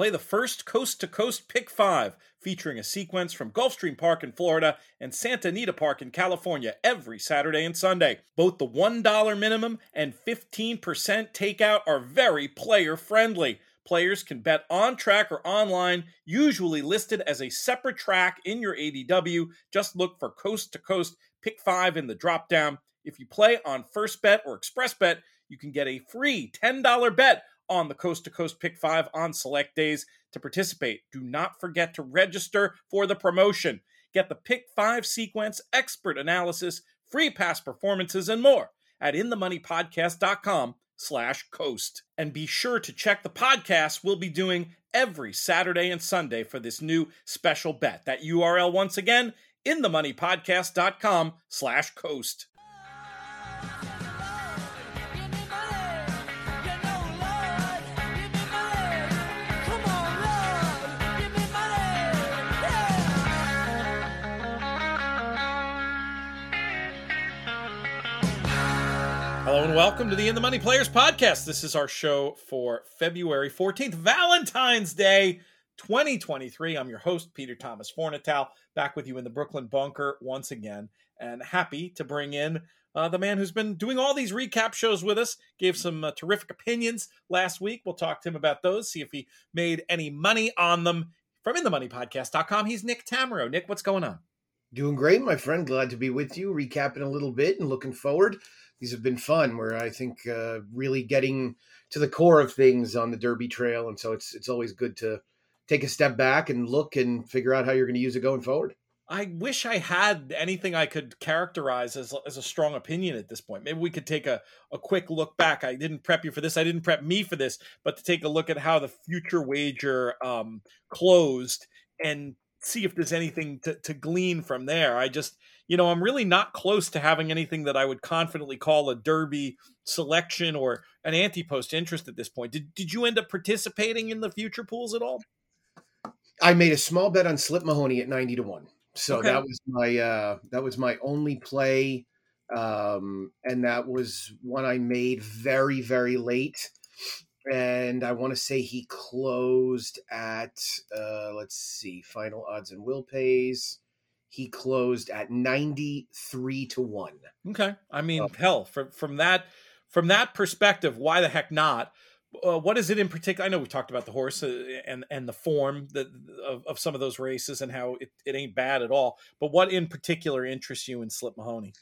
Play the first Coast to Coast Pick 5, featuring a sequence from Gulfstream Park in Florida and Santa Anita Park in California every Saturday and Sunday. Both the $1 minimum and 15% takeout are very player friendly. Players can bet on track or online, usually listed as a separate track in your ADW. Just look for Coast to Coast Pick 5 in the drop down. If you play on First Bet or Express Bet, you can get a free $10 bet on the Coast to Coast Pick 5 on select days. To participate, do not forget to register for the promotion. Get the Pick 5 sequence, expert analysis, free past performances, and more at inthemoneypodcast.com slash coast. And be sure to check the podcast we'll be doing every Saturday and Sunday for this new special bet. That URL once again, inthemoneypodcast.com slash coast. And welcome to the In the Money Players podcast. This is our show for February 14th, Valentine's Day 2023. I'm your host, Peter Thomas Fornatale, back with you in the Brooklyn bunker once again, and happy to bring in uh, the man who's been doing all these recap shows with us. Gave some uh, terrific opinions last week. We'll talk to him about those, see if he made any money on them. From InTheMoneyPodcast.com, he's Nick Tammaro. Nick, what's going on? Doing great, my friend. Glad to be with you, recapping a little bit and looking forward these have been fun where I think uh, really getting to the core of things on the Derby Trail, and so it's it's always good to take a step back and look and figure out how you're going to use it going forward. I wish I had anything I could characterize as, as a strong opinion at this point. Maybe we could take a, a quick look back. I didn't prep you for this. I didn't prep me for this, but to take a look at how the future wager um, closed and see if there's anything to, to glean from there. I just, you know, I'm really not close to having anything that I would confidently call a derby selection or an anti-post interest at this point. Did did you end up participating in the future pools at all? I made a small bet on Slip Mahoney at 90 to 1. So okay. that was my uh that was my only play um and that was one I made very very late and I want to say he closed at uh let's see final odds and will pays. He closed at 93 to 1 okay. I mean hell from from that from that perspective why the heck not? Uh, what is it in particular? I know we talked about the horse uh, and and the form that of, of some of those races and how it, it ain't bad at all. But what in particular interests you in slip mahoney?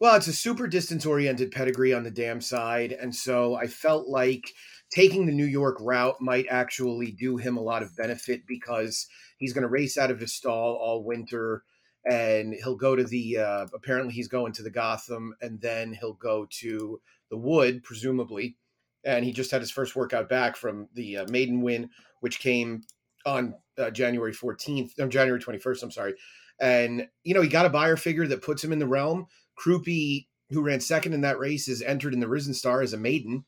Well it's a super distance oriented pedigree on the dam side. And so i felt like taking the new york route might actually do him a lot of benefit because he's going to race out of his stall all winter and he'll go to the uh, apparently he's going to the Gotham and then he'll go to the Wood presumably and he just had his first workout back from the uh, maiden win which came on uh, January 14th no, January 21st I'm sorry and you know he got a Beyer figure that puts him in the realm. Crouppy who ran second in that race is entered in the Risen Star as a maiden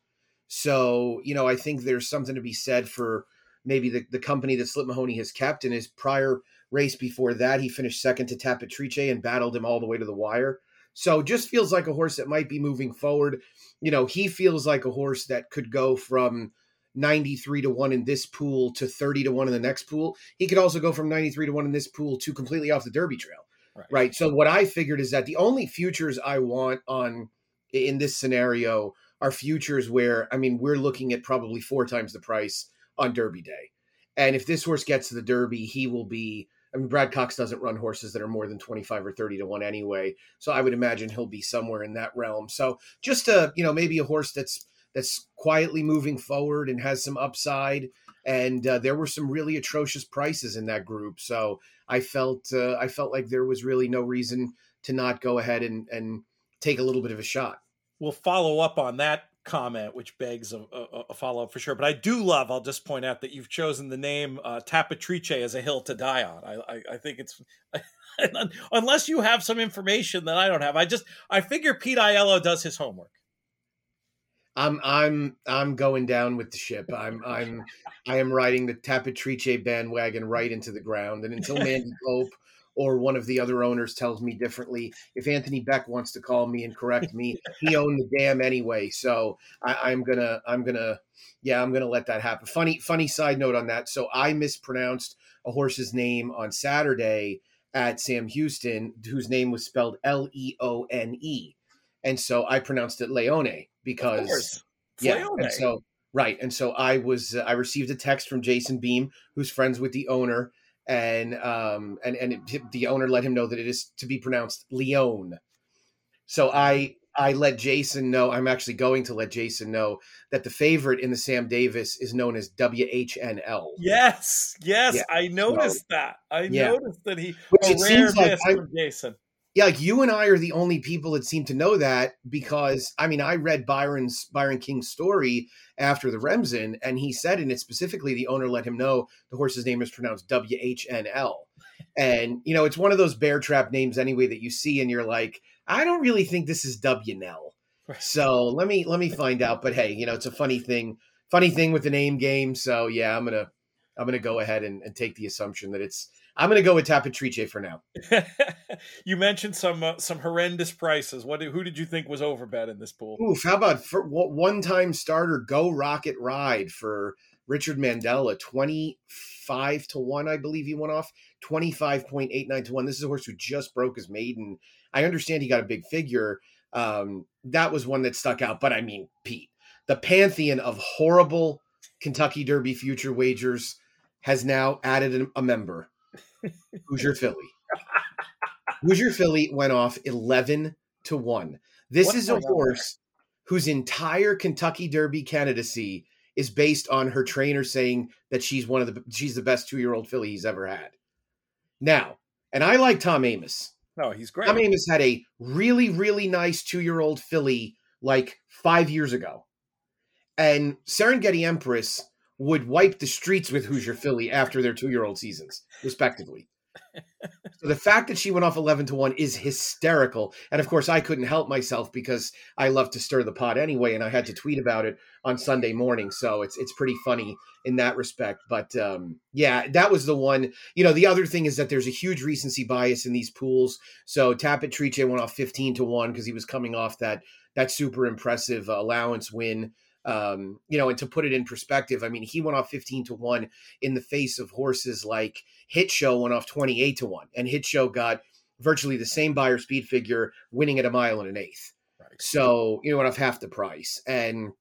so you know I think there's something to be said for maybe the, the company that Slip Mahoney has kept in his prior race before that. He finished second to Tapatrice and battled him all the way to the wire. So just feels like a horse that might be moving forward. You know, he feels like a horse that could go from 93 to 1 in this pool to 30 to 1 in the next pool. He could also go from 93 to 1 in this pool to completely off the Derby trail. Right. right. So what I figured is that the only futures I want on in this scenario are futures where I mean we're looking at probably four times the price on Derby day. And if this horse gets to the Derby, he will be I mean, Brad Cox doesn't run horses that are more than 25 or 30 to 1 anyway. So I would imagine he'll be somewhere in that realm. So just a, you know, maybe a horse that's that's quietly moving forward and has some upside. And uh, there were some really atrocious prices in that group. So I felt uh, I felt like there was really no reason to not go ahead and and take a little bit of a shot. We'll follow up on that comment, which begs a, a, a follow up for sure. But I do love. I'll just point out that you've chosen the name uh, Tapatrice as a hill to die on. I, I, I think it's unless you have some information that I don't have. I just I figure Pete Iello does his homework. I'm I'm I'm going down with the ship. I'm I'm I am riding the Tapatrice bandwagon right into the ground. And until Mandy Pope or one of the other owners tells me differently. If Antony Beck wants to call me and correct me, he owned the dam anyway. So I, am gonna, I'm gonna, yeah, I'm gonna let that happen. Funny, funny side note on that. So I mispronounced a horse's name on Saturday at Sam Houston, whose name was spelled L E O N E, and so I pronounced it Leone because yeah, Leone. and so right, and so I was uh, I received a text from Jason Beem, who's friends with the owner, and um and and it, the owner let him know that it is to be pronounced Leone. So I I let Jason know. I'm actually going to let Jason know that the favorite in the Sam Davis is known as Dubyuhnell. Yes, yes, yeah. I noticed so, that. I yeah. noticed that he. Which it seems like Jason. Yeah, like you and I are the only people that seem to know that because I mean I read Byron's Byron King's story after the Remsen, and he said in it specifically the owner let him know the horse's name is pronounced WHNL. And you know, it's one of those bear trap names anyway that you see and you're like, I don't really think this is W N L, Nell. So let me let me find out. But hey, you know, it's a funny thing, funny thing with the name game. So yeah, I'm gonna I'm gonna go ahead and, and take the assumption that it's I'm gonna go with Tapatrice for now. you mentioned some uh, some horrendous prices. What who did you think was overbet in this pool? Oof, how about for one time starter Go Rocket Ride for Richard Mandella, 25 to 1, I believe he went off. 25.89 to 1. This is a horse who just broke his maiden I understand he got a big figure. Um, that was one that stuck out. But I mean, Pete, the pantheon of horrible Kentucky Derby future wagers has now added a member. Hoosier Philly? Hoosier Philly went off 11 to 1. This what is a horse whose entire Kentucky Derby candidacy is based on her trainer saying that she's one of the she's the best 2-year-old filly he's ever had. Now, and I like Tom Amoss. No, he's great. Tom Amoss had a really, really nice two year old filly like five years ago. And Serengeti Empress would wipe the streets with Hoosier Philly after their two year old seasons, respectively so the fact that she went off 11 to 1 is hysterical. And of course, I couldn't help myself because I love to stir the pot anyway. And I had to tweet about it on Sunday morning. So it's, it's pretty funny in that respect. But um, yeah, that was the one. You know, the other thing is that there's a huge recency bias in these pools. So Tapit Trice went off 15 to 1 because he was coming off that, that super impressive allowance win um, you know, and to put it in perspective, I mean, he went off 15 to 1 in the face of horses like Hit Show went off 28 to 1, and Hit Show got virtually the same Beyer speed figure, winning at a mile and an eighth. Right. So, you know, went off half the price. And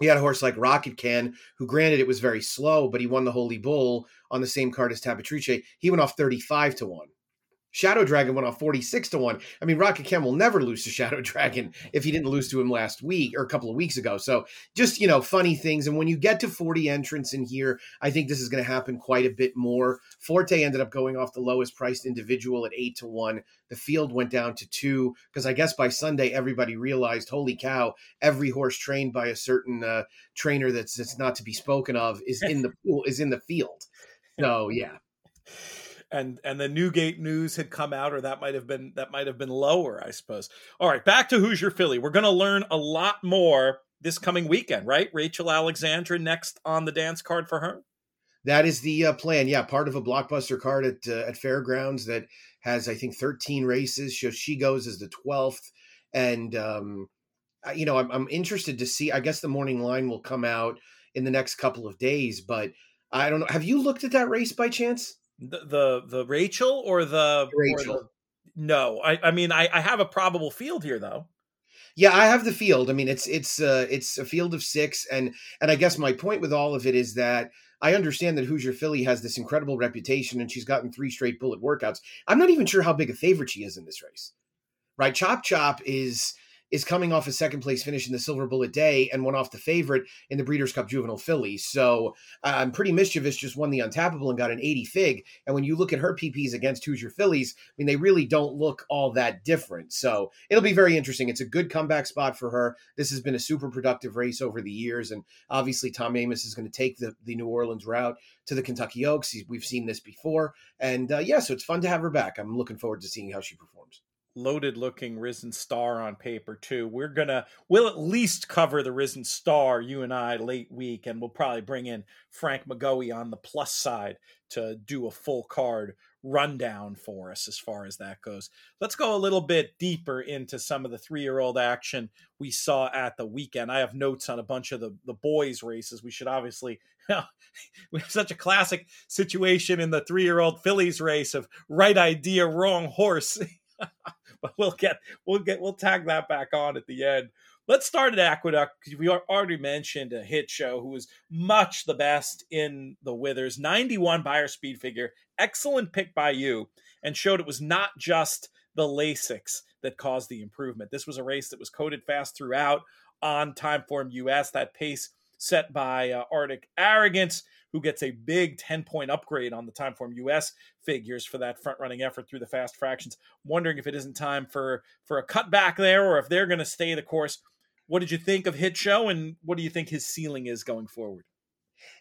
he had a horse like Rocket Can, who granted it was very slow, but he won the Holy Bull on the same card as Tapatrice. He went off 35 to 1. Shadow Dragon went off 46 to 1. I mean, Rocket Can will never lose to Shadow Dragon if he didn't lose to him last week or a couple of weeks ago. So just, you know, funny things. And when you get to 40 entrants in here, I think this is going to happen quite a bit more. Forte ended up going off the lowest priced individual at 8 to 1. The field went down to 2 because I guess by Sunday everybody realized, holy cow, every horse trained by a certain uh, trainer that's, that's not to be spoken of is in the pool, is in the field. So, yeah and and the Newgate news had come out, or that might have been that might have been lower, I suppose. All right, back to Hoosier Philly. We're going to learn a lot more this coming weekend, right? Rachel Alexandra next on the dance card for her. That is the uh, plan. Yeah, part of a blockbuster card at uh, at Fairgrounds that has I think 13 races. So she goes as the 12th, and um, you know I'm, I'm interested to see. I guess the morning line will come out in the next couple of days, but I don't know. Have you looked at that race by chance? The the, the Rachel or the Rachel? Or the, no, I I mean I, I have a probable field here though. Yeah, I have the field. I mean, it's it's uh, it's a field of six, and and I guess my point with all of it is that I understand that Hoosier Philly has this incredible reputation, and she's gotten three straight bullet workouts. I'm not even sure how big a favorite she is in this race. Right, Chop Chop is is coming off a second place finish in the Silver Bullet Day and won off the favorite in the Breeders' Cup Juvenile Fillies. So I'm um, Pretty Mischievous just won the Untapable and got an 80 fig. And when you look at her PPs against Hoosier Fillies, I mean, they really don't look all that different. So it'll be very interesting. It's a good comeback spot for her. This has been a super productive race over the years. And obviously, Tom Amoss is going to take the, the New Orleans route to the Kentucky Oaks. We've seen this before. And uh, yeah, so it's fun to have her back. I'm looking forward to seeing how she performs loaded looking Risen Star on paper too. We're gonna we'll at least cover the Risen Star, you and I, late week, and we'll probably bring in Frank McGoey on the plus side to do a full card rundown for us as far as that goes. Let's go a little bit deeper into some of the three year old action we saw at the weekend. I have notes on a bunch of the, the boys' races. We should obviously, we have such a classic situation in the three year old fillies race of right idea, wrong horse. but we'll get we'll get we'll tag that back on at the end. Let's start at Aqueduct we already mentioned a hit show who was much the best in the Withers. 91 Beyer speed figure, excellent pick by you, and showed it was not just the Lasix that caused the improvement. This was a race that was coded fast throughout on Timeform US. That pace set by uh, Arctic Arrogance who gets a big 10 point upgrade on the Timeform US figures for that front running effort through the fast fractions. wondering if it isn't time for for a cutback there or if they're going to stay the course. What did you think of Hit Show and what do you think his ceiling is going forward?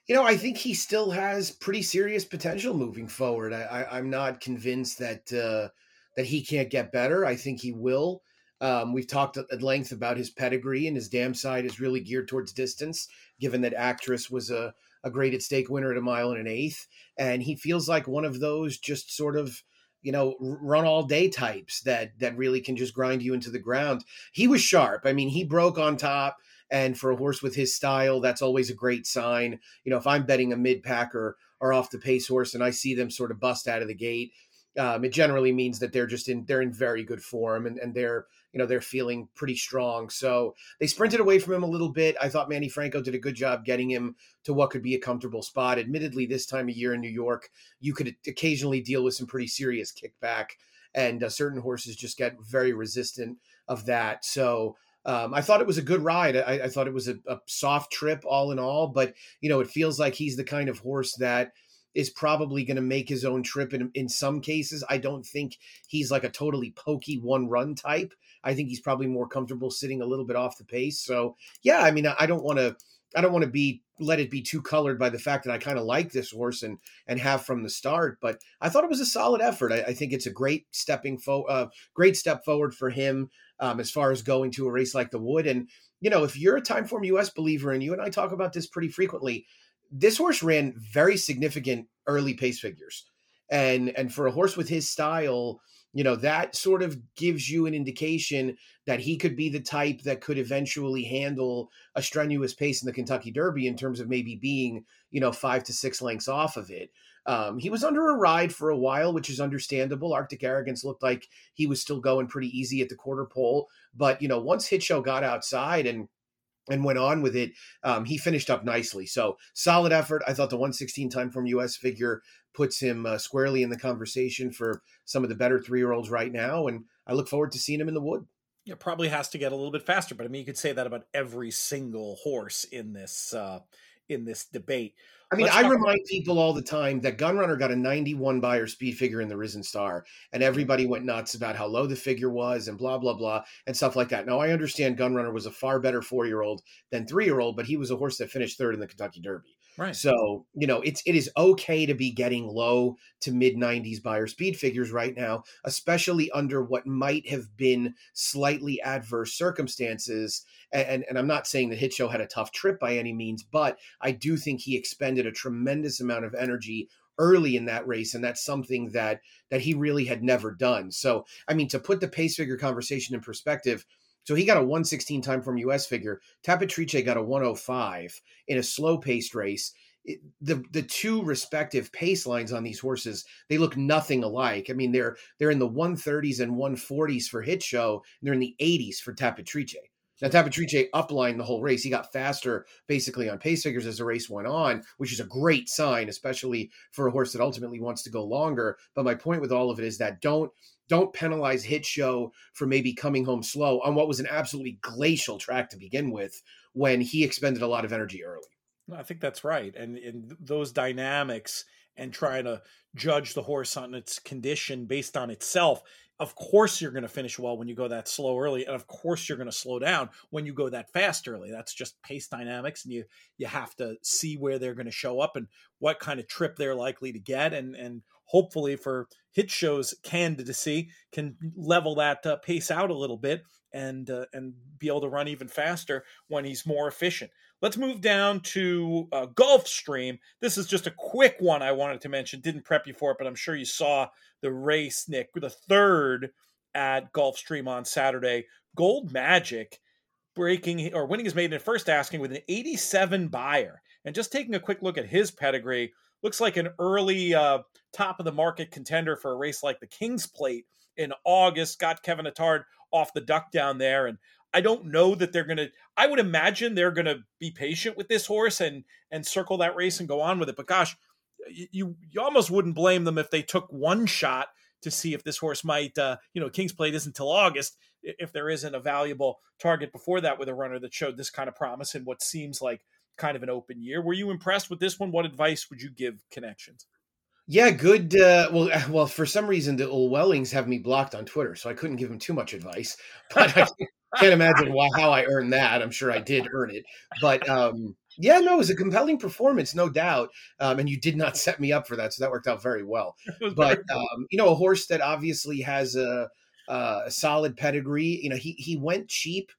You know, I think he still has pretty serious potential moving forward. I, am not convinced that uh, that he can't get better. I think he will. Um, we've talked at length about his pedigree, and his dam side is really geared towards distance, given that Actress was a a graded stake winner at a mile and an eighth. And he feels like one of those just sort of, you know, run all day types that that really can just grind you into the ground. He was sharp. I mean, he broke on top. And for a horse with his style, that's always a great sign. You know, if I'm betting a mid packer or off the pace horse and I see them sort of bust out of the gate, um, it generally means that they're just in they're in very good form and, and they're you know they're feeling pretty strong. So they sprinted away from him a little bit. I thought Manny Franco did a good job getting him to what could be a comfortable spot. Admittedly, this time of year in New York, you could occasionally deal with some pretty serious kickback, and uh, certain horses just get very resistant of that. So. Um, I thought it was a good ride. I, I thought it was a, a soft trip, all in all. But you know, it feels like he's the kind of horse that is probably going to make his own trip in, in some cases. I don't think he's like a totally pokey one run type. I think he's probably more comfortable sitting a little bit off the pace. So yeah, I mean, I don't want to, I don't want to be let it be too colored by the fact that I kind of like this horse and and have from the start. But I thought it was a solid effort. I, I think it's a great stepping fo- uh, great step forward for him um, as far as going to a race like the Wood. And you know, if you're a Timeform US believer, and you and I talk about this pretty frequently, this horse ran very significant early pace figures. And and for a horse with his style, you know, that sort of gives you an indication that he could be the type that could eventually handle a strenuous pace in the Kentucky Derby in terms of maybe being, you know, five to six lengths off of it. Um, he was under a ride for a while, which is understandable. Arctic Arrogance looked like he was still going pretty easy at the quarter pole. But, you know, once Hit Show got outside and and went on with it. Um, he finished up nicely. So solid effort. I thought the 116 Timeform US figure puts him uh, squarely in the conversation for some of the better three year olds right now. And I look forward to seeing him in the wood. It probably has to get a little bit faster, but I mean, you could say that about every single horse in this uh, in this debate. I mean, Let's I remind about- people all the time that Gunrunner got a 91 Beyer speed figure in the Risen Star, and everybody went nuts about how low the figure was and blah, blah, blah, and stuff like that. Now, I understand Gunrunner was a far better four year old than three year old, but he was a horse that finished third in the Kentucky Derby. Right. So, you know, it's it is okay to be getting low to mid 90s Beyer speed figures right now, especially under what might have been slightly adverse circumstances. And, and I'm not saying that Hit Show had a tough trip by any means, but I do think he expended a tremendous amount of energy early in that race and that's something that that he really had never done so i mean to put the pace figure conversation in perspective so he got a 116 Timeform US figure. Tapatrice got a 105 in a slow paced race. It, the the two respective pace lines on these horses they look nothing alike. I mean they're they're in the 130s and 140s for Hit Show, and they're in the 80s for Tapatrice. Now Tapatrice uplined the whole race. He got faster basically on pace figures as the race went on, which is a great sign, especially for a horse that ultimately wants to go longer. But my point with all of it is that don't don't penalize Hit Show for maybe coming home slow on what was an absolutely glacial track to begin with when he expended a lot of energy early. I think that's right. And in those dynamics and trying to judge the horse on its condition based on itself of course you're going to finish well when you go that slow early and of course you're going to slow down when you go that fast early that's just pace dynamics and you you have to see where they're going to show up and what kind of trip they're likely to get and and hopefully for hit shows candidacy can level that uh, pace out a little bit and uh, and be able to run even faster when he's more efficient let's move down to uh, gulfstream this is just a quick one i wanted to mention didn't prep you for it but i'm sure you saw the race, Nick, the third at Gulfstream on Saturday. Gold Magic breaking or winning his maiden at first asking with an 87 Beyer. And just taking a quick look at his pedigree, looks like an early uh, top of the market contender for a race like the King's Plate in August. Got Kevin Attard off the duck down there. And I don't know that they're going to. I would imagine they're going to be patient with this horse and and circle that race and go on with it. But gosh, you you almost wouldn't blame them if they took one shot to see if this horse might uh, you know king's plate isn't until august if there isn't a valuable target before that with a runner that showed this kind of promise in what seems like kind of an open year were you impressed with this one what advice would you give connections yeah, good. Uh, well, well, for some reason, the old Wellings have me blocked on Twitter, so I couldn't give him too much advice. But I can't imagine why how I earned that. I'm sure I did earn it. But um, yeah, no, it was a compelling performance, no doubt. Um, and you did not set me up for that, so that worked out very well. But um, you know, a horse that obviously has a, a solid pedigree. You know, he he went cheap,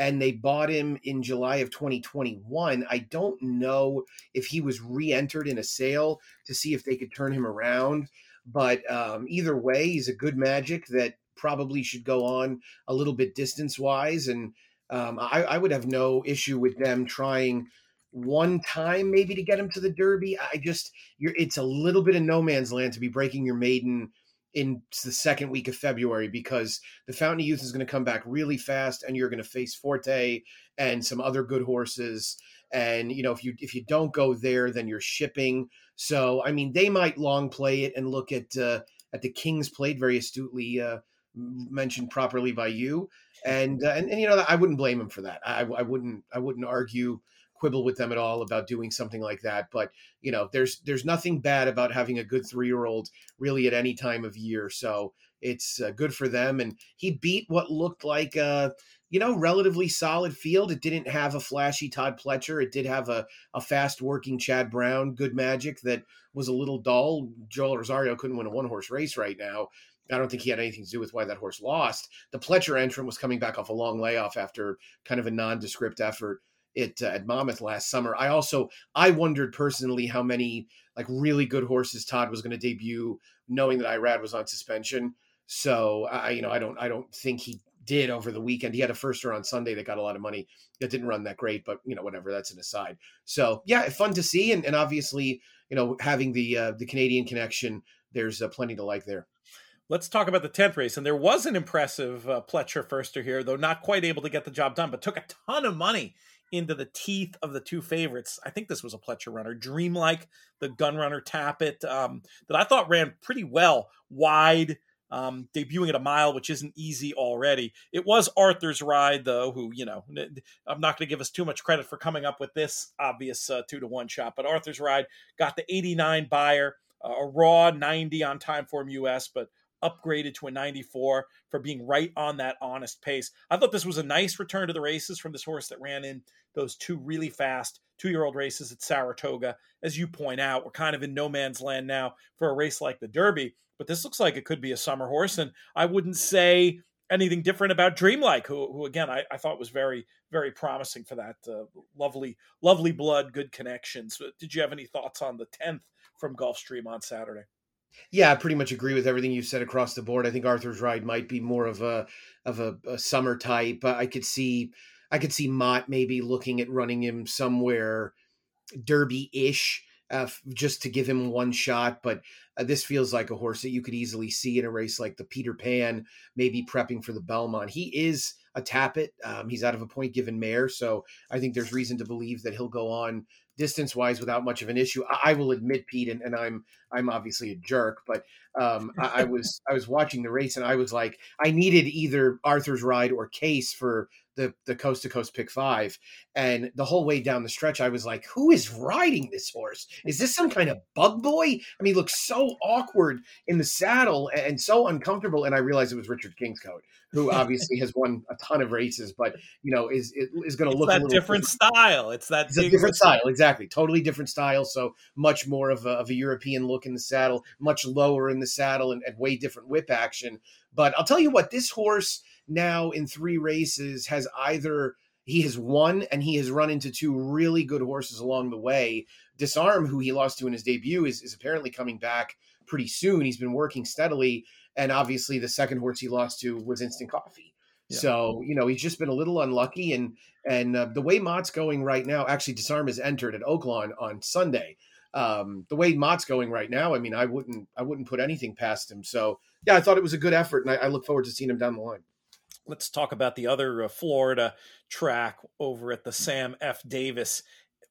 and they bought him in July of 2021. I don't know if he was re-entered in a sale to see if they could turn him around. But um, either way, he's a good magic that probably should go on a little bit distance wise and. Um, I, I, would have no issue with them trying one time maybe to get him to the Derby. I just you're it's a little bit of no man's land to be breaking your maiden in the second week of February because the Fountain of Youth is going to come back really fast and you're going to face Forte and some other good horses. And you know if you if you don't go there then you're shipping. So I mean they might long play it and look at uh, at the Kings Plate very astutely uh, mentioned properly by you. And, uh, and and you know I wouldn't blame him for that. I, I wouldn't I wouldn't argue quibble with them at all about doing something like that. But you know, there's there's nothing bad about having a good three year old really at any time of year. So it's uh, good for them. And he beat what looked like a you know relatively solid field. It didn't have a flashy Todd Pletcher. It did have a a fast working Chad Brown, good magic that was a little dull. Joel Rosario couldn't win a one horse race right now. I don't think he had anything to do with why that horse lost. The Pletcher entrant was coming back off a long layoff after kind of a nondescript effort it uh, at Monmouth last summer. I also I wondered personally how many like really good horses Todd was going to debut, knowing that Irad was on suspension. So I you know I don't I don't think he did over the weekend. He had a firster on Sunday that got a lot of money. That didn't run that great, but you know whatever. That's an aside. So yeah, fun to see, and, and obviously you know having the uh, the Canadian connection, there's uh, plenty to like there. Let's talk about the 10th race. And there was an impressive uh, Pletcher firster here, though not quite able to get the job done, but took a ton of money into the teeth of the two favorites. I think this was a Pletcher runner, Dreamlike, the gun runner Tapit, um, that I thought ran pretty well wide, um, debuting at a mile, which isn't easy already. It was Arthur's ride, though, who, you know, I'm not going to give us too much credit for coming up with this obvious uh, two to one shot, but Arthur's ride got the 89 Beyer, uh, a raw 90 on Timeform US, but upgraded to a 94 for being right on that honest pace. I thought this was a nice return to the races from this horse that ran in those two really fast two year old races at Saratoga. As you point out, we're kind of in no man's land now for a race like the Derby, but this looks like it could be a summer horse. And I wouldn't say anything different about Dreamlike, who, who again, I, I thought was very, very promising for that uh, lovely, lovely blood, good connections. Did you have any thoughts on the 10th from Gulfstream on Saturday? Yeah, I pretty much agree with everything you said across the board. I think Arthur's ride might be more of a of a, a summer type. I could see I could see Mott maybe looking at running him somewhere derby ish. Uh, just to give him one shot, but uh, this feels like a horse that you could easily see in a race like the Peter Pan, maybe prepping for the Belmont. He is a Tapit. Um, he's out of a point given mare, so I think there's reason to believe that he'll go on distance wise without much of an issue. I, I will admit, Pete, and, and, I'm I'm obviously a jerk, but um, I, I, was I was watching the race and I was like, I needed either Arthur's ride or Case for the the coast to coast pick five, and the whole way down the stretch, I was like, "Who is riding this horse? Is this some kind of bug boy?" I mean, he looks so awkward in the saddle and so uncomfortable. And I realized it was Richard Kingscote, who obviously has won a ton of races, but you know is is going to look that different style. It's that it's a different style, exactly, totally different style. So much more of a, of a European look in the saddle, much lower in the saddle, and, and way different whip action. But I'll tell you what, this horse now in three races has either he has won and he has run into two really good horses along the way. Disarm, who he lost to in his debut, is, is apparently coming back pretty soon. He's been working steadily. And obviously, the second horse he lost to was Instant Coffee. Yeah. So you know he's just been a little unlucky, and and uh, the way Mott's going right now, actually Disarm is entered at Oaklawn on Sunday. Um, the way Mott's going right now, I mean, I wouldn't I wouldn't put anything past him. So yeah, I thought it was a good effort, and I, I look forward to seeing him down the line let's talk about the other uh, Florida track over at the Sam F. Davis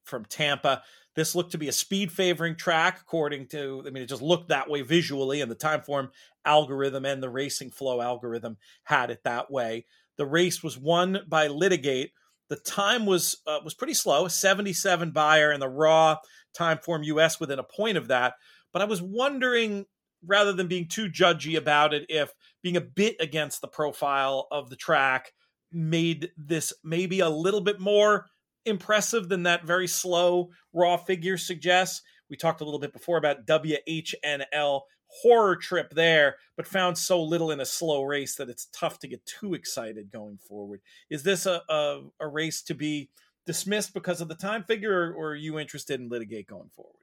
from Tampa. This looked to be a speed favoring track, according to, I mean, it just looked that way visually, and the time form algorithm and the racing flow algorithm had it that way. The race was won by Litigate. The time was uh, was pretty slow, 77 Beyer, and the raw time form US within a point of that. But I was wondering rather than being too judgy about it, if being a bit against the profile of the track made this maybe a little bit more impressive than that very slow raw figure suggests. We talked a little bit before about Dubyuhnell horror trip there, but found so little in a slow race that it's tough to get too excited going forward. Is this a, a, a race to be dismissed because of the time figure, or, or are you interested in litigate going forward?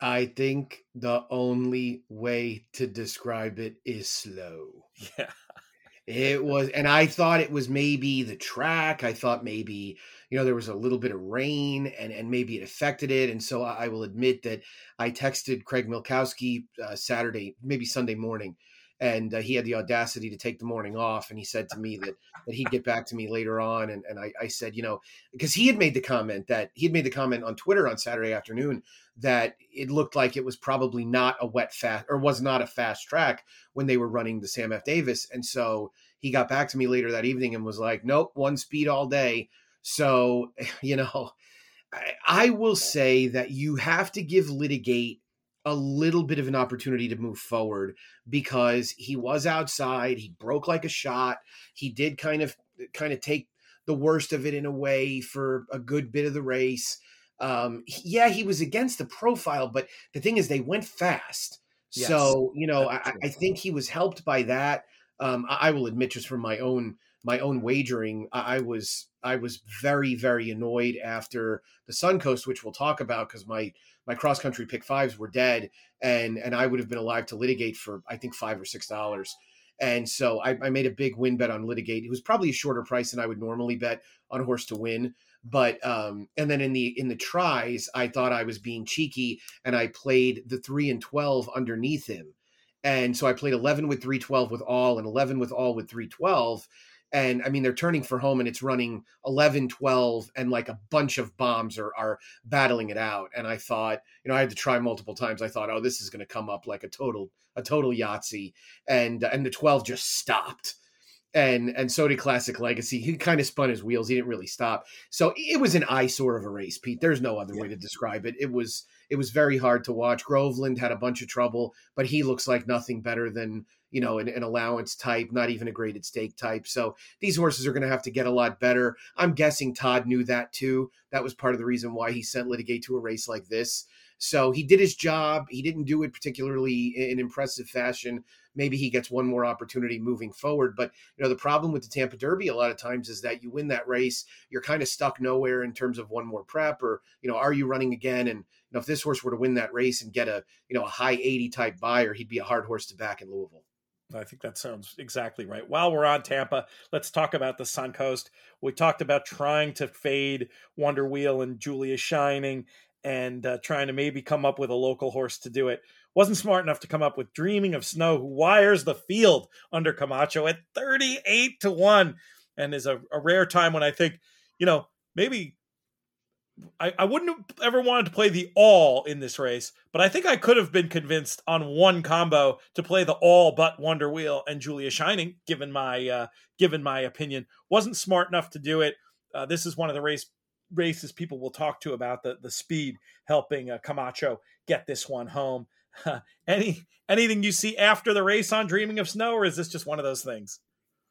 I think the only way to describe it is slow. Yeah. It was, and I thought it was maybe the track. I thought maybe, you know, there was a little bit of rain and, and maybe it affected it. And so I, will admit that I texted Craig Milkowski uh, Saturday, maybe Sunday morning, and uh, he had the audacity to take the morning off and he said to me that that he'd get back to me later on and, and I, I said you know because he had made the comment that he had made the comment on twitter on saturday afternoon that it looked like it was probably not a wet fast or was not a fast track when they were running the sam f. Davis and so he got back to me later that evening and was like nope one speed all day. So you know I, I will say that you have to give litigate a little bit of an opportunity to move forward because he was outside he broke like a shot he did kind of kind of take the worst of it in a way for a good bit of the race. Um yeah he was against the profile but the thing is they went fast. Yes, so you know I, I, think he was helped by that. Um I, I, will admit just from my own my own wagering I, I was i was very very annoyed after the suncoast which we'll talk about because my my cross country pick fives were dead, and and I would have been alive to litigate for I think five or six dollars. And so I, I, made a big win bet on litigate. It was probably a shorter price than I would normally bet on a horse to win. But um, and then in the in the tries, I thought I was being cheeky, and I played the three and twelve underneath him. And so I played eleven with three twelve with all, and eleven with all with three twelve and i mean they're turning for home and it's running 11 12 and like a bunch of bombs are, are battling it out and i thought you know i had to try multiple times. I thought oh this is going to come up like a total a total yahtzee and uh, and the 12 just stopped and and so did classic legacy he kind of spun his wheels he didn't really stop so it was an eyesore of a race pete there's no other yeah. way to describe it it was it was very hard to watch groveland had a bunch of trouble but he looks like nothing better than you know, an, an, allowance type, not even a graded stake type. So these horses are going to have to get a lot better. I'm guessing Todd knew that too. That was part of the reason why he sent Litigate to a race like this. So he did his job. He didn't do it particularly in impressive fashion. Maybe he gets one more opportunity moving forward. But you know, the problem with the Tampa Derby a lot of times is that you win that race, you're kind of stuck nowhere in terms of one more prep, or you know, are you running again? And you know, if this horse were to win that race and get a you know a high 80 type Beyer, he'd be a hard horse to back in Louisville. I think that sounds exactly right. While we're on Tampa, let's talk about the Suncoast. We talked about trying to fade Wonder Wheel and Julia Shining and uh, trying to maybe come up with a local horse to do it. Wasn't smart enough to come up with Dreaming of Snow, who wires the field under Camacho at 38 to 1 and is a, a rare time when I think, you know, maybe I, I wouldn't have ever wanted to play the all in this race, but I think I could have been convinced on one combo to play the all but Wonder Wheel and Julia Shining, given my uh, given my opinion. Wasn't smart enough to do it. Uh, this is one of the race races people will talk to about the the speed helping uh, Camacho get this one home. Any anything you see after the race on Dreaming of Snow, or is this just one of those things?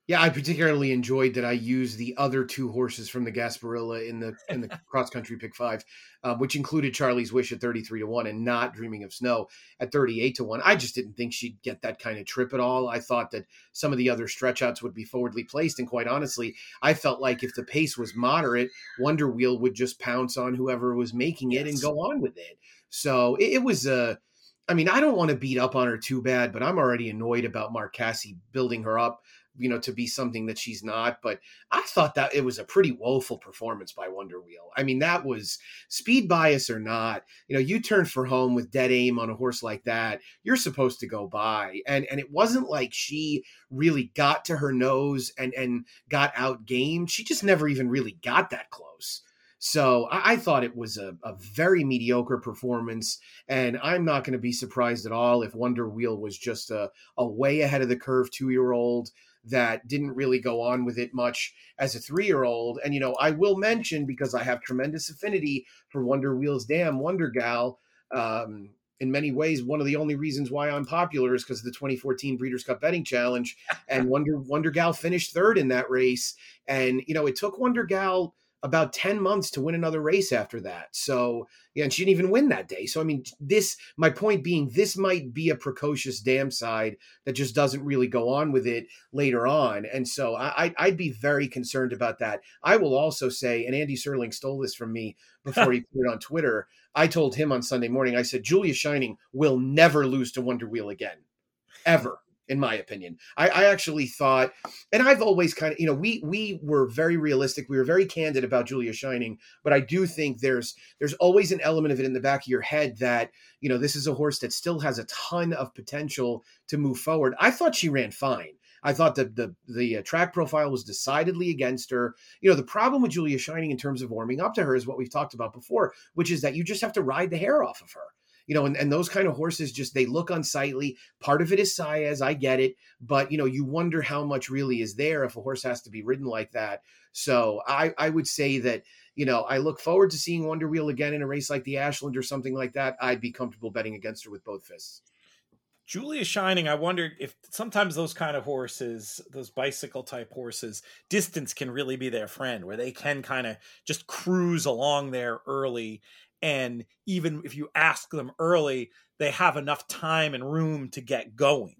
Yeah, I particularly enjoyed that I used the other two horses from the Gasparilla in the in the cross country pick five, uh, which included Charlie's Wish at thirty three to one and not Dreaming of Snow at thirty eight to one. I just didn't think she'd get that kind of trip at all. I thought that some of the other stretch outs would be forwardly placed, and quite honestly, I felt like if the pace was moderate, Wonder Wheel would just pounce on whoever was making it yes. and go on with it. So it, it was a. I mean, I don't want to beat up on her too bad, but I'm already annoyed about Mark Casse building her up you know, to be something that she's not. But I thought that it was a pretty woeful performance by Wonder Wheel. I mean, that was speed bias or not. You know, you turn for home with dead aim on a horse like that, you're supposed to go by. And and it wasn't like she really got to her nose and and got out gamed. She just never even really got that close. So I, I, thought it was a, a, very mediocre performance, and I'm not going to be surprised at all if Wonder Wheel was just a, a way ahead of the curve two year old that didn't really go on with it much as a three year old. And, you know, I will mention because I have tremendous affinity for Wonder Wheels Dam, Wonder Gal. Um, in many ways, one of the only reasons why I'm popular is because of the 2014 Breeders' Cup Betting Challenge, and Wonder Wonder Gal finished third in that race. And you know, it took Wonder Gal about 10 months to win another race after that. So, yeah, and she didn't even win that day. So, I mean, this, my point being, this might be a precocious dam side that just doesn't really go on with it later on. And so I, I'd be very concerned about that. I will also say, and Andy Serling stole this from me before he put it on Twitter. I told him on Sunday morning, I said, Julia Shining will never lose to Wonder Wheel again, ever in my opinion. I, I, actually thought, and I've always kind of, you know, we we were very realistic. We were very candid about Julia Shining, but I do think there's there's always an element of it in the back of your head that you know this is a horse that still has a ton of potential to move forward. I thought she ran fine. I thought that the the uh, track profile was decidedly against her. You know, the problem with Julia Shining in terms of warming up to her is what we've talked about before, which is that you just have to ride the hair off of her you know, and, and those kind of horses just they look unsightly. Part of it is Saez, I get it, but you know, you wonder how much really is there if a horse has to be ridden like that. So I, I would say that, you know, I look forward to seeing Wonder Wheel again in a race like the Ashland or something like that. I'd be comfortable betting against her with both fists. Julia Shining, I wonder if sometimes those kind of horses, those bicycle type horses, distance can really be their friend, where they can kind of just cruise along there early and even if you ask them early they have enough time and room to get going.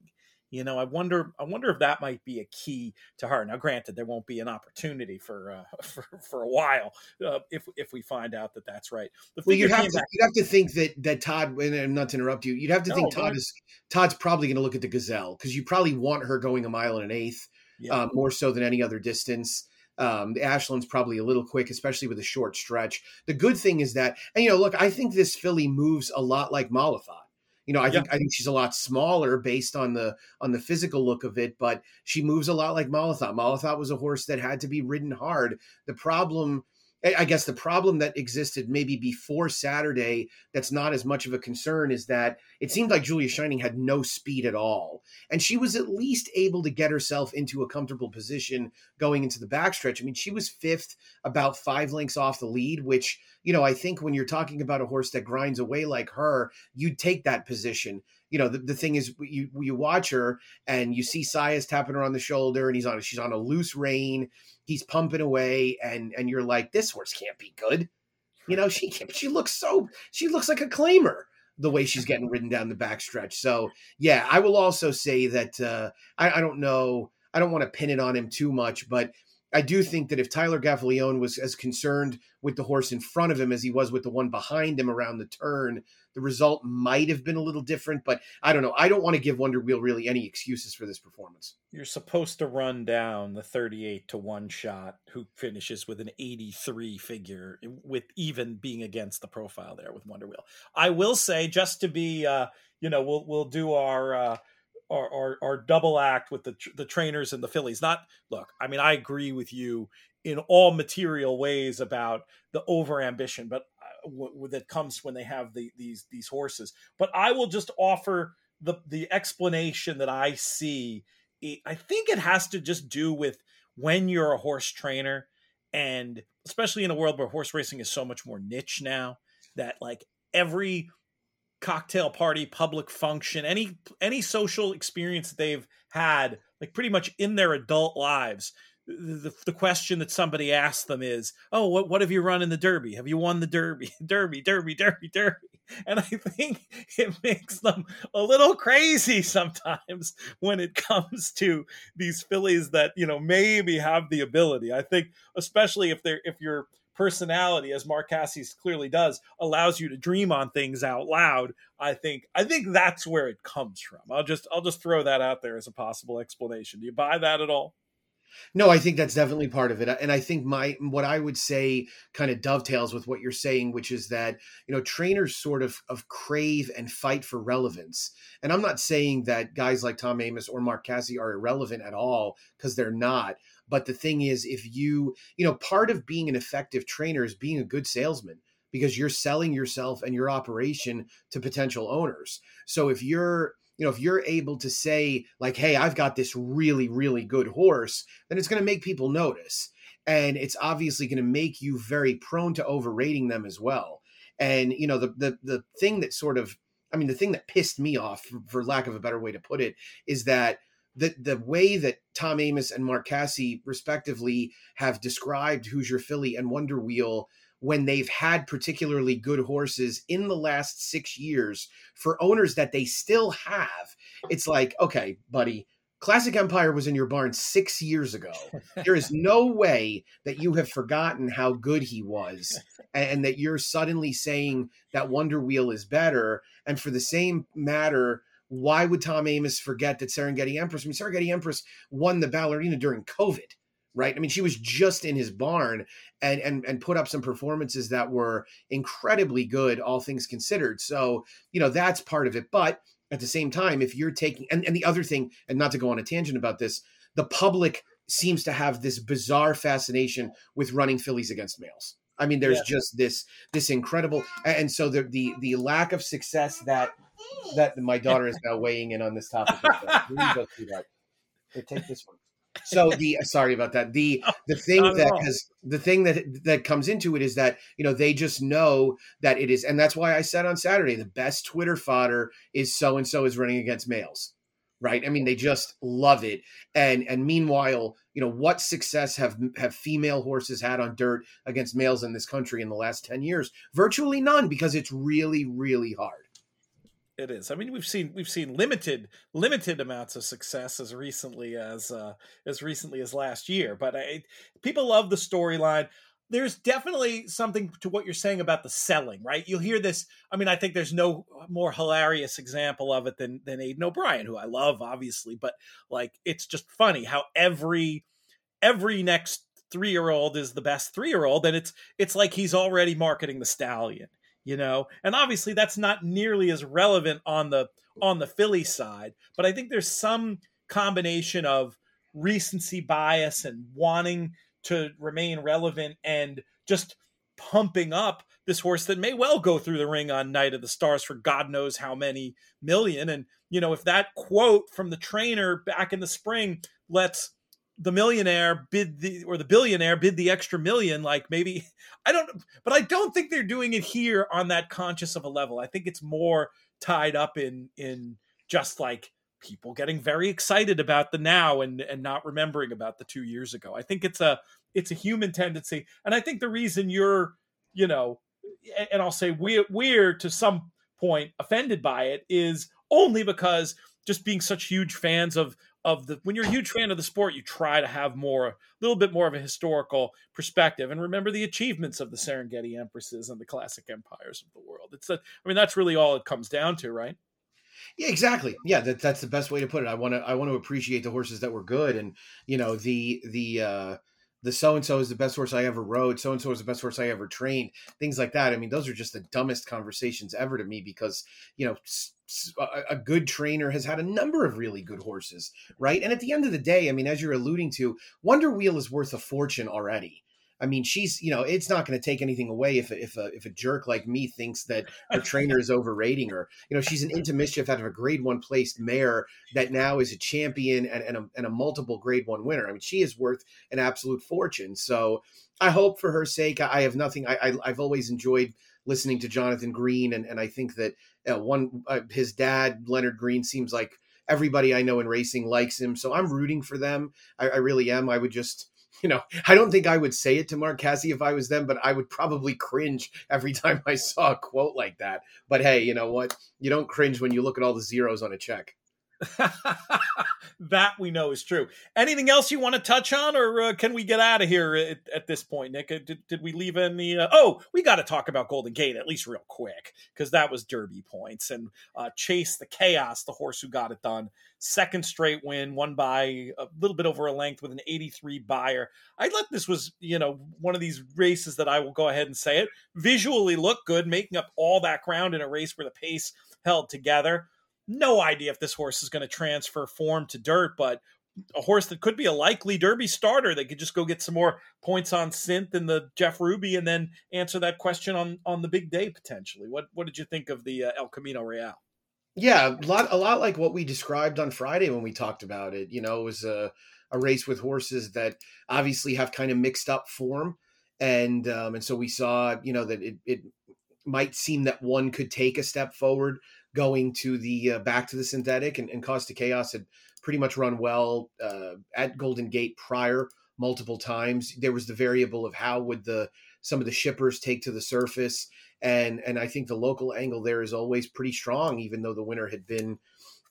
You know i wonder i wonder if that might be a key to her. Now granted there won't be an opportunity for uh, for, for a while uh, if if we find out that that's right. Well you'd have to back- you'd have to think that that todd and not to interrupt you you'd have to no, think todd is todd's probably going to look at the gazelle because you probably want her going a mile and an eighth yeah. uh, more so than any other distance um, the Ashland's probably a little quick, especially with a short stretch. The good thing is that, and you know, look, I think this filly moves a lot like Malathaat. You know, I think I think she's a lot smaller based on the on the physical look of it, but she moves a lot like Malathaat. Malathaat was a horse that had to be ridden hard. The problem I guess the problem that existed maybe before Saturday that's not as much of a concern is that it seemed like Julia Shining had no speed at all. And she was at least able to get herself into a comfortable position going into the backstretch. I mean, she was fifth, about five lengths off the lead, which, you know, I think when you're talking about a horse that grinds away like her, you'd take that position you know, the, the thing is you you watch her and you see Saez tapping her on the shoulder and he's on she's on a loose rein, he's pumping away, and and you're like, this horse can't be good. You know, she can't, she looks so she looks like a claimer the way she's getting ridden down the backstretch. So yeah, I will also say that uh, I, I don't know. I don't want to pin it on him too much, but I do think that if Tyler Gaffalione was as concerned with the horse in front of him as he was with the one behind him around the turn, the result might have been a little different. But I don't know. I don't want to give Wonder Wheel really any excuses for this performance. You're supposed to run down the 38 to one shot who finishes with an 83 figure, with even being against the profile there with Wonder Wheel. I will say, just to be, uh, you know, we'll we'll do our. Uh, our, our, double act with the the trainers and the fillies. Not look, I mean, I agree with you in all material ways about the over ambition, but uh, w- that comes when they have the, these these horses. But I will just offer the the explanation that I see. I think it has to just do with when you're a horse trainer, and especially in a world where horse racing is so much more niche now, that like every cocktail party, public function, any any social experience that they've had, like pretty much in their adult lives, the, the question that somebody asked them is, "Oh, what what have you run in the Derby? Have you won the Derby? Derby, Derby, Derby, Derby?" And I think it makes them a little crazy sometimes when it comes to these fillies that you know maybe have the ability. I think, especially if they're if your personality, as Mark Casse's clearly does, allows you to dream on things out loud. I think I think that's where it comes from. I'll just I'll just throw that out there as a possible explanation. Do you buy that at all? No, I think that's definitely part of it. And I think my what I would say kind of dovetails with what you're saying, which is that, you know, trainers sort of of crave and fight for relevance. And I'm not saying that guys like Tom Amoss or Mark Casse are irrelevant at all, because they're not. But the thing is, if you, you know, part of being an effective trainer is being a good salesman because you're selling yourself and your operation to potential owners. So if you're you know, if you're able to say, like, hey, I've got this really, really good horse, then it's going to make people notice. And it's obviously going to make you very prone to overrating them as well. And, you know, the, the, the thing that sort of, I mean, the thing that pissed me off, for, lack of a better way to put it, is that the, the way that Tom Amoss and Mark Casse, respectively, have described Hoosier Philly and Wonder Wheel when they've had particularly good horses in the last six years for owners that they still have. It's like, okay, buddy, Classic Empire was in your barn six years ago. There is no way that you have forgotten how good he was and that you're suddenly saying that Wonder Wheel is better. And for the same matter, why would Tom Amoss forget that Serengeti Empress? I mean, Serengeti Empress won the ballerina during COVID right? I mean, she was just in his barn and and and put up some performances that were incredibly good, all things considered. So, you know, that's part of it. But at the same time, if you're taking and, and the other thing, and not to go on a tangent about this, the public seems to have this bizarre fascination with running fillies against males. I mean, there's yeah. just this this incredible, and so the the the lack of success that that my daughter is now weighing in on this topic. Here, take this one so the uh, sorry about that the the thing that has the thing that that comes into it is that you know they just know that it is and that's why i said on saturday the best twitter fodder is so and so is running against males right i mean they just love it and and meanwhile you know what success have have female horses had on dirt against males in this country in the last 10 years virtually none because it's really really hard it is. I mean, we've seen we've seen limited limited amounts of success as recently as uh, as recently as last year, but I, people love the storyline. There's definitely something to what you're saying about the selling, right? You'll hear this. I mean, I think there's no more hilarious example of it than than Aidan O'Brien, who I love, obviously, but like it's just funny how every every next three year old is the best three year old, and it's it's like he's already marketing the stallion you know and obviously that's not nearly as relevant on the on the filly side but i think there's some combination of recency bias and wanting to remain relevant and just pumping up this horse that may well go through the ring on night of the stars for god knows how many million. And you know if that quote from the trainer back in the spring lets the millionaire bid the or the billionaire bid the extra million like maybe i don't but i don't think they're doing it here on that conscious of a level. I think it's more tied up in in just like people getting very excited about the now and and not remembering about the 2 years ago i think it's a it's a human tendency and i think the reason you're you know and i'll say we're we're to some point offended by it is only because just being such huge fans of of the when you're a huge fan of the sport, you try to have more, a little bit more of a historical perspective, and remember the achievements of the Serengeti Empresses and the classic empires of the world. It's a, I mean, that's really all it comes down to, right? Yeah, exactly. Yeah, that, that's the best way to put it. I want to I want to appreciate the horses that were good, and you know the the uh, the so and so is the best horse I ever rode, so and so is the best horse I ever trained, things like that. I mean, those are just the dumbest conversations ever to me because, you know, a, a good trainer has had a number of really good horses, right? And at the end of the day, I mean, as you're alluding to, Wonder Wheel is worth a fortune already. I mean, she's you know, it's not going to take anything away if if a if a jerk like me thinks that her trainer is overrating her. You know, she's an into mischief out of a Grade One placed mare that now is a champion and and a, and a multiple Grade One winner. I mean, she is worth an absolute fortune. So I hope for her sake. I have nothing. I, I have always enjoyed listening to Jonathan Green, and and I think that uh, one uh, his dad Leonard Green seems like everybody I know in racing likes him. So I'm rooting for them. I, I really am. I would just you know, I don't think I would say it to Mark Casse if I was them, but I would probably cringe every time I saw a quote like that. But hey, you know what? You don't cringe when you look at all the zeros on a check. that we know is true. Anything else you want to touch on, or uh, can we get out of here at, at this point, Nick? Uh, did, did we leave any? Uh, oh, we got to talk about Golden Gate at least real quick because that was Derby points and uh, Chase the Chaos, the horse who got it done. Second straight win, won by a little bit over a length with an 83 Beyer. I let this was you know one of these races that I will go ahead and say it visually look good, making up all that ground in a race where the pace held together no idea if this horse is going to transfer form to dirt, but a horse that could be a likely Derby starter. that could just go get some more points on Synth and the Jeff Ruby, and then answer that question on on the big day potentially. What what did you think of the uh, El Camino Real? Yeah, a lot a lot like what we described on Friday when we talked about it. You know, it was a a race with horses that obviously have kind of mixed up form, and um, and so we saw you know that it it might seem that one could take a step forward going to the uh, back to the synthetic, and, and Costa Chaos had pretty much run well uh, at Golden Gate prior multiple times. There was the variable of how would the some of the shippers take to the surface, and and I think the local angle there is always pretty strong, even though the winner had been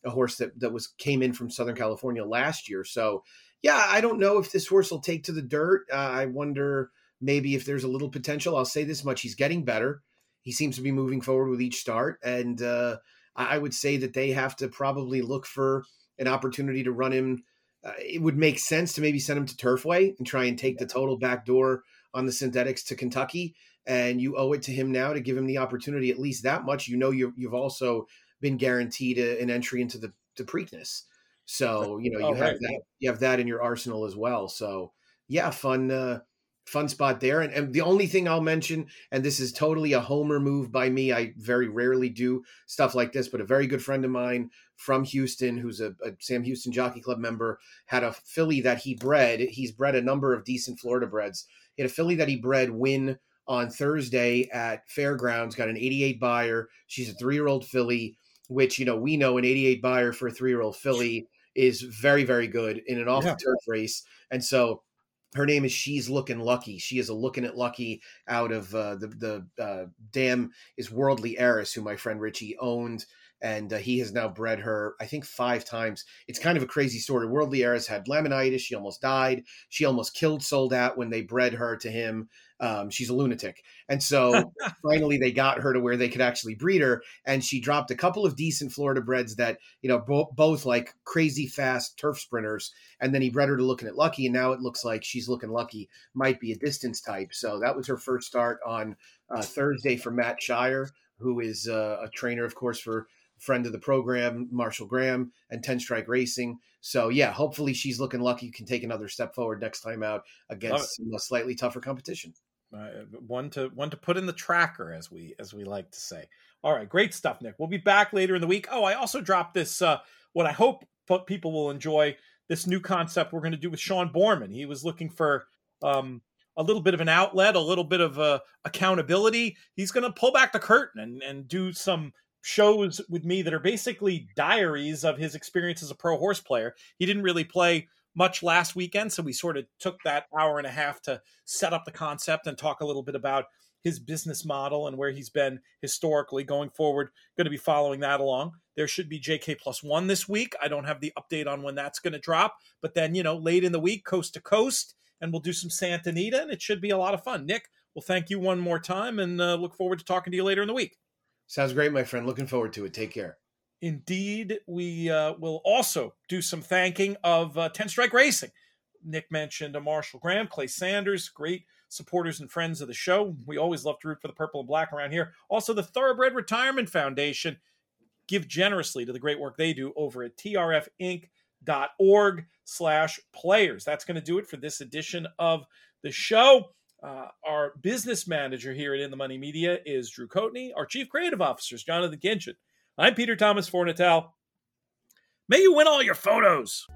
a horse that that was came in from Southern California last year. So yeah, I don't know if this horse will take to the dirt. Uh, I wonder maybe if there's a little potential. I'll say this much: he's getting better. He seems to be moving forward with each start, and uh, I would say that they have to probably look for an opportunity to run him. Uh, it would make sense to maybe send him to Turfway and try and take the total back door on the synthetics to Kentucky. And you owe it to him now to give him the opportunity at least that much. You know, you have also been guaranteed a, an entry into the, the Preakness. So, you know, you oh, have right. that, you have that in your arsenal as well. So yeah, fun, uh, fun spot there. And, and the only thing I'll mention, and this is totally a homer move by me, I very rarely do stuff like this, but a very good friend of mine from Houston, who's a, a Sam Houston Jockey Club member, had a filly that he bred. He's bred a number of decent Florida breds. He had a filly that he bred win on Thursday at Fairgrounds, got an 88 Beyer. She's a three year old filly, which, you know, we know an 88 Beyer for a three year old filly is very, very good in an off the turf yeah. race. And so her name is She's Looking Lucky. She is a looking at Lucky out of uh, the the uh, Dam is Worldly Heiress, who my friend Richie owned, and uh, he has now bred her. I think five times. It's kind of a crazy story. Worldly Heiress had laminitis. She almost died. She almost killed Soldat when they bred her to him. Um, she's a lunatic. And so finally they got her to where they could actually breed her. And she dropped a couple of decent Florida breds that, you know, bo- both like crazy fast turf sprinters. And then he bred her to looking at Lucky. And now it looks like she's looking lucky, might be a distance type. So that was her first start on uh, Thursday for Matt Shirer, who is uh, a trainer, of course, for friend of the program, Marshall Graham, and 10 Strike Racing. So yeah, hopefully she's looking lucky, can take another step forward next time out against a slightly tougher competition. Uh, one to one to put in the tracker, as we as we like to say. All right, great stuff, Nick. We'll be back later in the week. Oh, I also dropped this. Uh, what I hope people will enjoy this new concept we're going to do with Sean Borman. He was looking for um, a little bit of an outlet, a little bit of uh, accountability. He's going to pull back the curtain and and do some shows with me that are basically diaries of his experience as a pro horse player. He didn't really play much last weekend, so we sort of took that hour and a half to set up the concept and talk a little bit about his business model and where he's been historically going forward. Going to be following that along. There should be JK plus one this week. I don't have the update on when that's going to drop, but then, you know, late in the week, coast to coast, and we'll do some Santa Anita, and it should be a lot of fun. Nick, well, thank you one more time and uh, look forward to talking to you later in the week. Sounds great, my friend. Looking forward to it. Take care. Indeed, we uh, will also do some thanking of uh, 10 Strike Racing. Nick mentioned Marshall Graham, Clay Sanders, great supporters and friends of the show. We always love to root for the purple and black around here. Also, the Thoroughbred Retirement Foundation give generously to the great work they do over at trfinc.org slash players. That's going to do it for this edition of the show. Uh, our business manager here at In the Money Media is Drew Coatney. Our chief creative officer is Jonathan Kinchin. I'm Peter Thomas Fornatale. May you win all your photos.